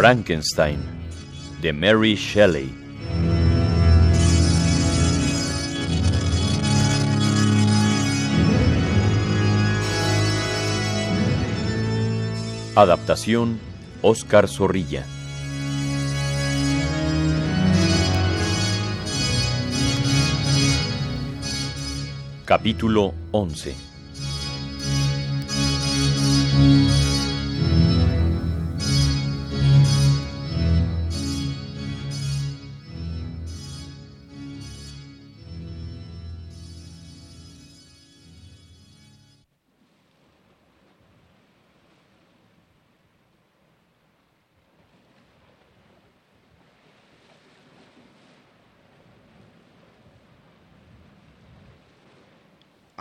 Frankenstein de Mary Shelley. Adaptación Oscar Zorrilla. Capítulo 11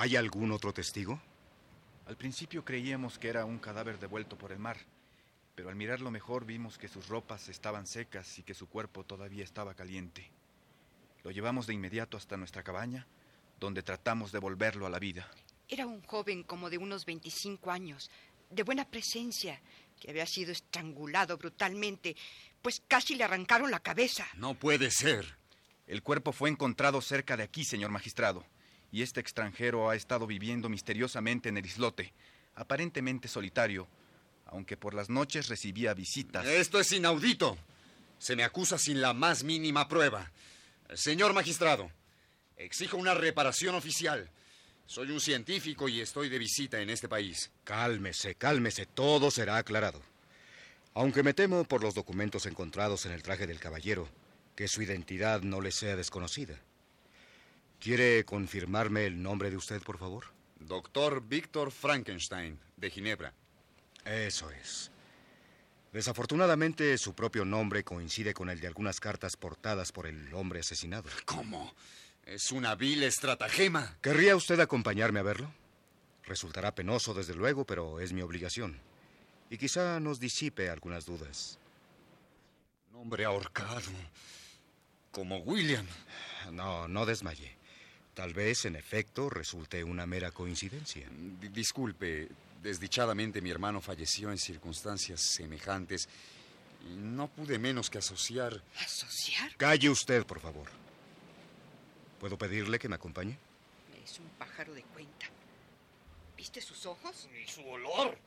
¿Hay algún otro testigo? Al principio creíamos que era un cadáver devuelto por el mar, pero al mirarlo mejor vimos que sus ropas estaban secas y que su cuerpo todavía estaba caliente. Lo llevamos de inmediato hasta nuestra cabaña, donde tratamos de volverlo a la vida. Era un joven como de unos 25 años, de buena presencia, que había sido estrangulado brutalmente, pues casi le arrancaron la cabeza. No puede ser. El cuerpo fue encontrado cerca de aquí, señor magistrado y este extranjero ha estado viviendo misteriosamente en el islote, aparentemente solitario, aunque por las noches recibía visitas. Esto es inaudito. Se me acusa sin la más mínima prueba. Señor magistrado, exijo una reparación oficial. Soy un científico y estoy de visita en este país. Cálmese, cálmese, todo será aclarado. Aunque me temo por los documentos encontrados en el traje del caballero, que su identidad no le sea desconocida. ¿Quiere confirmarme el nombre de usted, por favor? Doctor Víctor Frankenstein, de Ginebra. Eso es. Desafortunadamente, su propio nombre coincide con el de algunas cartas portadas por el hombre asesinado. ¿Cómo? Es una vil estratagema. ¿Querría usted acompañarme a verlo? Resultará penoso, desde luego, pero es mi obligación. Y quizá nos disipe algunas dudas. Nombre ahorcado. Como William. No, no desmaye. Tal vez, en efecto, resulte una mera coincidencia. disculpe, desdichadamente mi hermano falleció en circunstancias semejantes y no pude menos que asociar... ¿Asociar? Calle usted, por favor. ¿Puedo pedirle que me acompañe? Es un pájaro de cuenta. ¿Viste sus ojos? Y su olor.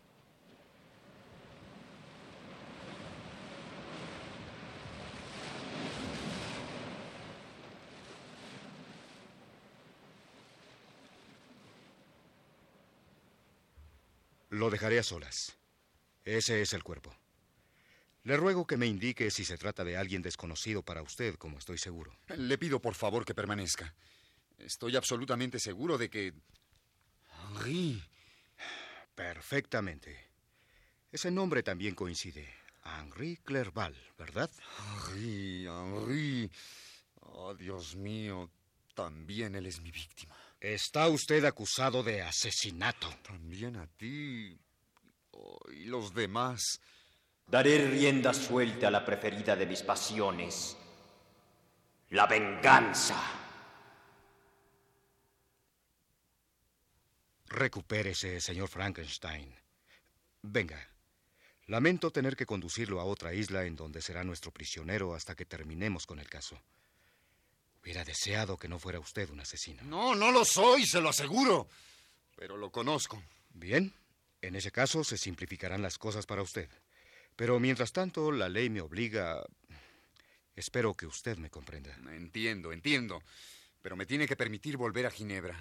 Lo dejaré a solas. Ese es el cuerpo. Le ruego que me indique si se trata de alguien desconocido para usted, como estoy seguro. Le pido por favor que permanezca. Estoy absolutamente seguro de que... Henri. Perfectamente. Ese nombre también coincide. Henri Clerval, ¿verdad? Henri, Henri. Oh, Dios mío. También él es mi víctima. Está usted acusado de asesinato. También a ti. Oh, y los demás. Daré rienda suelta a la preferida de mis pasiones. La venganza. Recupérese, señor Frankenstein. Venga. Lamento tener que conducirlo a otra isla en donde será nuestro prisionero hasta que terminemos con el caso. Hubiera deseado que no fuera usted un asesino. No, no lo soy, se lo aseguro. Pero lo conozco. Bien, en ese caso se simplificarán las cosas para usted. Pero mientras tanto, la ley me obliga... Espero que usted me comprenda. Entiendo, entiendo. Pero me tiene que permitir volver a Ginebra.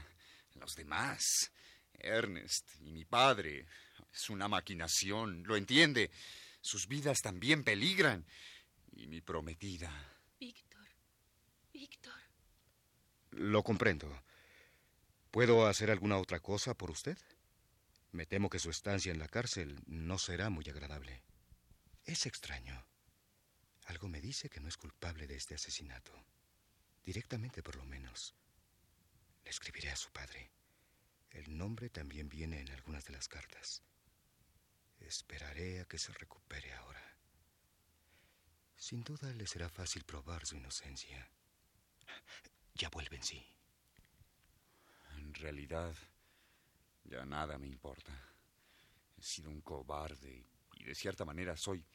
Los demás, Ernest y mi padre, es una maquinación, lo entiende. Sus vidas también peligran. Y mi prometida. Víctor. Lo comprendo. ¿Puedo hacer alguna otra cosa por usted? Me temo que su estancia en la cárcel no será muy agradable. Es extraño. Algo me dice que no es culpable de este asesinato. Directamente, por lo menos. Le escribiré a su padre. El nombre también viene en algunas de las cartas. Esperaré a que se recupere ahora. Sin duda le será fácil probar su inocencia. Ya vuelve en sí. En realidad, ya nada me importa. He sido un cobarde y de cierta manera soy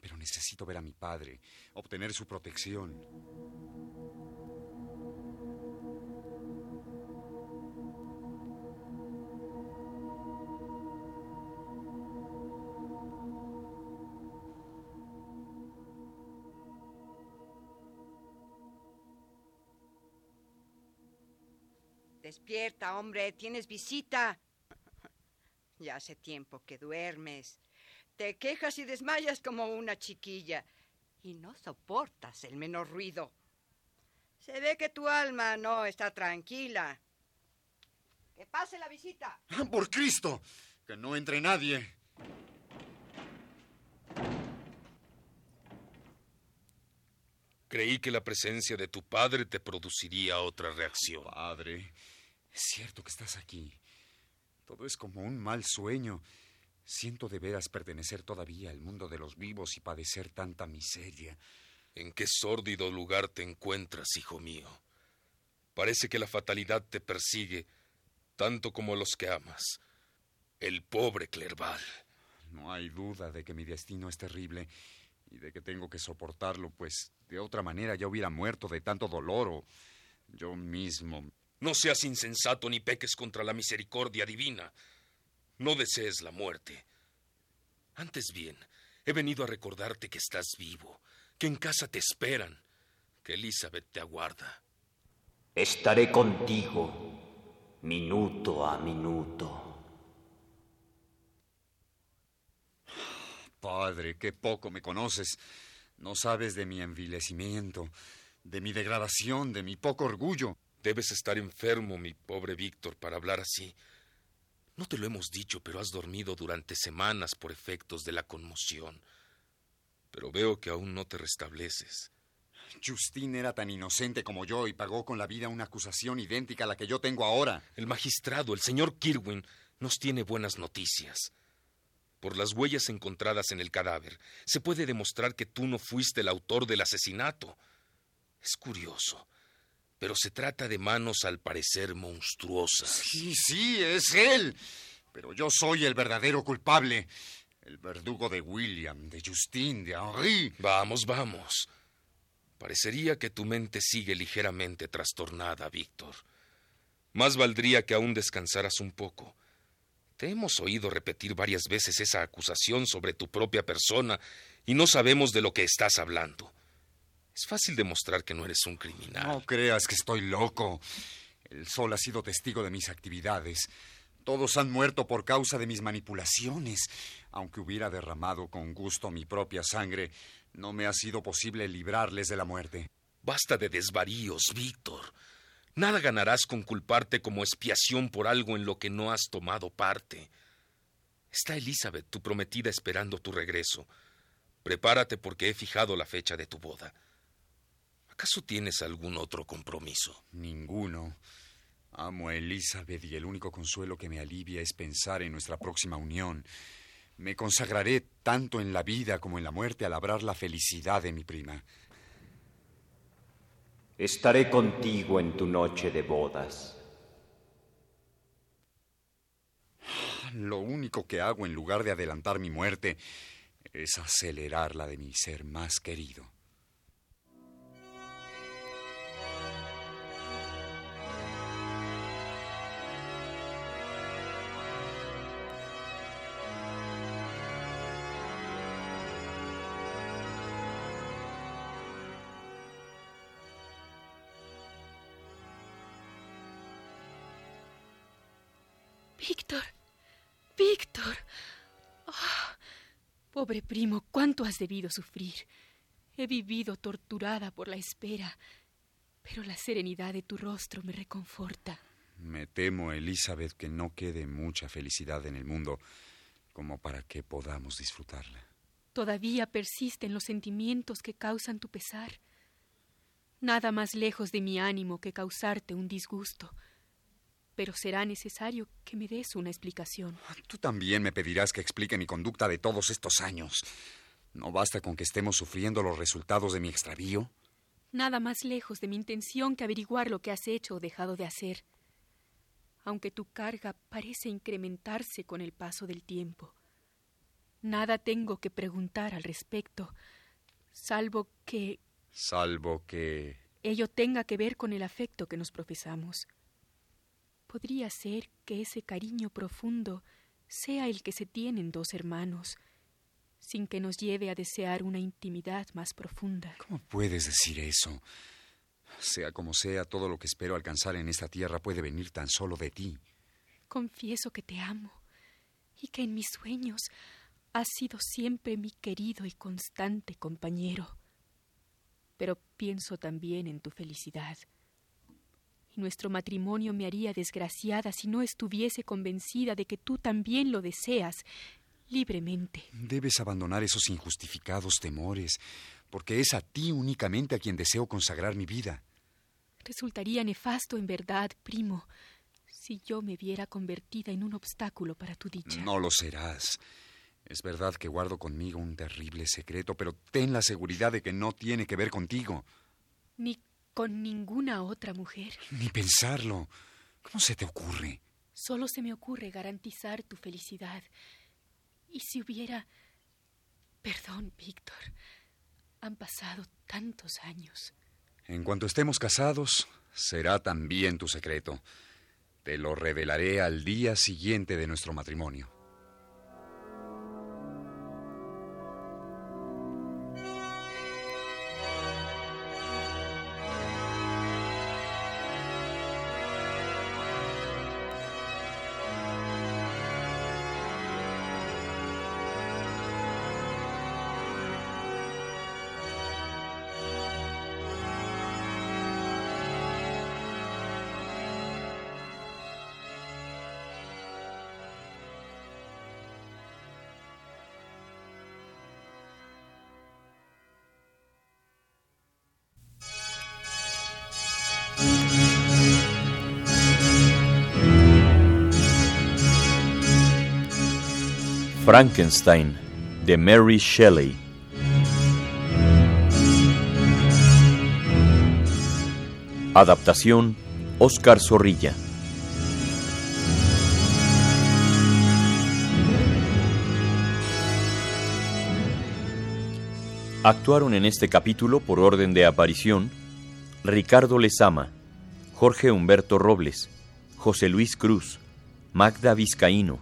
Pero necesito ver a mi padre, obtener su protección. Despierta, hombre, tienes visita. Ya hace tiempo que duermes. Te quejas y desmayas como una chiquilla y no soportas el menor ruido. Se ve que tu alma no está tranquila. Que pase la visita. ¡Por Cristo! Que no entre nadie. Creí que la presencia de tu padre te produciría otra reacción. Padre, es cierto que estás aquí. Todo es como un mal sueño. Siento de veras pertenecer todavía al mundo de los vivos y padecer tanta miseria. ¿En qué sórdido lugar te encuentras, hijo mío? Parece que la fatalidad te persigue tanto como los que amas. El pobre Clerval. No hay duda de que mi destino es terrible y de que tengo que soportarlo, pues de otra manera ya hubiera muerto de tanto dolor o yo mismo. No seas insensato ni peques contra la misericordia divina. No desees la muerte. Antes bien, he venido a recordarte que estás vivo, que en casa te esperan, que Elizabeth te aguarda. Estaré contigo, minuto a minuto. Padre, qué poco me conoces. No sabes de mi envilecimiento, de mi degradación, de mi poco orgullo. Debes estar enfermo, mi pobre Víctor, para hablar así. No te lo hemos dicho, pero has dormido durante semanas por efectos de la conmoción. Pero veo que aún no te restableces. Justin era tan inocente como yo y pagó con la vida una acusación idéntica a la que yo tengo ahora. El magistrado, el señor Kirwin, nos tiene buenas noticias. Por las huellas encontradas en el cadáver, se puede demostrar que tú no fuiste el autor del asesinato. Es curioso, pero se trata de manos al parecer monstruosas. Sí, sí, es él. Pero yo soy el verdadero culpable. El verdugo de William, de Justin, de Henri. Vamos, vamos. Parecería que tu mente sigue ligeramente trastornada, Víctor. Más valdría que aún descansaras un poco. Te hemos oído repetir varias veces esa acusación sobre tu propia persona y no sabemos de lo que estás hablando. Es fácil demostrar que no eres un criminal. No creas que estoy loco. El sol ha sido testigo de mis actividades. Todos han muerto por causa de mis manipulaciones. Aunque hubiera derramado con gusto mi propia sangre, no me ha sido posible librarles de la muerte. Basta de desvaríos, Víctor. Nada ganarás con culparte como expiación por algo en lo que no has tomado parte. Está Elizabeth, tu prometida, esperando tu regreso. Prepárate porque he fijado la fecha de tu boda. ¿Acaso tienes algún otro compromiso? Ninguno. Amo a Elizabeth y el único consuelo que me alivia es pensar en nuestra próxima unión. Me consagraré tanto en la vida como en la muerte a labrar la felicidad de mi prima. Estaré contigo en tu noche de bodas. Lo único que hago en lugar de adelantar mi muerte es acelerar la de mi ser más querido. Víctor, Víctor. Ah, pobre primo, cuánto has debido sufrir. He vivido torturada por la espera, pero la serenidad de tu rostro me reconforta. Me temo, Elizabeth, que no quede mucha felicidad en el mundo como para que podamos disfrutarla. Todavía persisten los sentimientos que causan tu pesar. Nada más lejos de mi ánimo que causarte un disgusto pero será necesario que me des una explicación. Tú también me pedirás que explique mi conducta de todos estos años. ¿No basta con que estemos sufriendo los resultados de mi extravío? Nada más lejos de mi intención que averiguar lo que has hecho o dejado de hacer. Aunque tu carga parece incrementarse con el paso del tiempo. Nada tengo que preguntar al respecto, salvo que... Salvo que... Ello tenga que ver con el afecto que nos profesamos. Podría ser que ese cariño profundo sea el que se tienen dos hermanos, sin que nos lleve a desear una intimidad más profunda. ¿Cómo puedes decir eso? Sea como sea, todo lo que espero alcanzar en esta tierra puede venir tan solo de ti. Confieso que te amo y que en mis sueños has sido siempre mi querido y constante compañero. Pero pienso también en tu felicidad. Y nuestro matrimonio me haría desgraciada si no estuviese convencida de que tú también lo deseas libremente. Debes abandonar esos injustificados temores, porque es a ti únicamente a quien deseo consagrar mi vida. Resultaría nefasto en verdad, primo, si yo me viera convertida en un obstáculo para tu dicha. No lo serás. Es verdad que guardo conmigo un terrible secreto, pero ten la seguridad de que no tiene que ver contigo. Ni con ninguna otra mujer. Ni pensarlo. ¿Cómo se te ocurre? Solo se me ocurre garantizar tu felicidad. Y si hubiera... Perdón, Víctor. Han pasado tantos años. En cuanto estemos casados, será también tu secreto. Te lo revelaré al día siguiente de nuestro matrimonio. Frankenstein de Mary Shelley. Adaptación Oscar Zorrilla. Actuaron en este capítulo por orden de aparición Ricardo Lezama, Jorge Humberto Robles, José Luis Cruz, Magda Vizcaíno,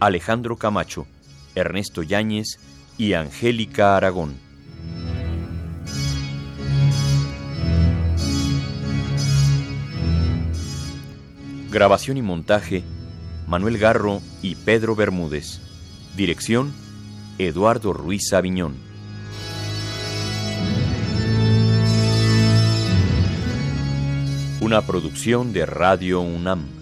Alejandro Camacho, Ernesto Yáñez y Angélica Aragón. Grabación y montaje, Manuel Garro y Pedro Bermúdez. Dirección, Eduardo Ruiz Aviñón. Una producción de Radio UNAM.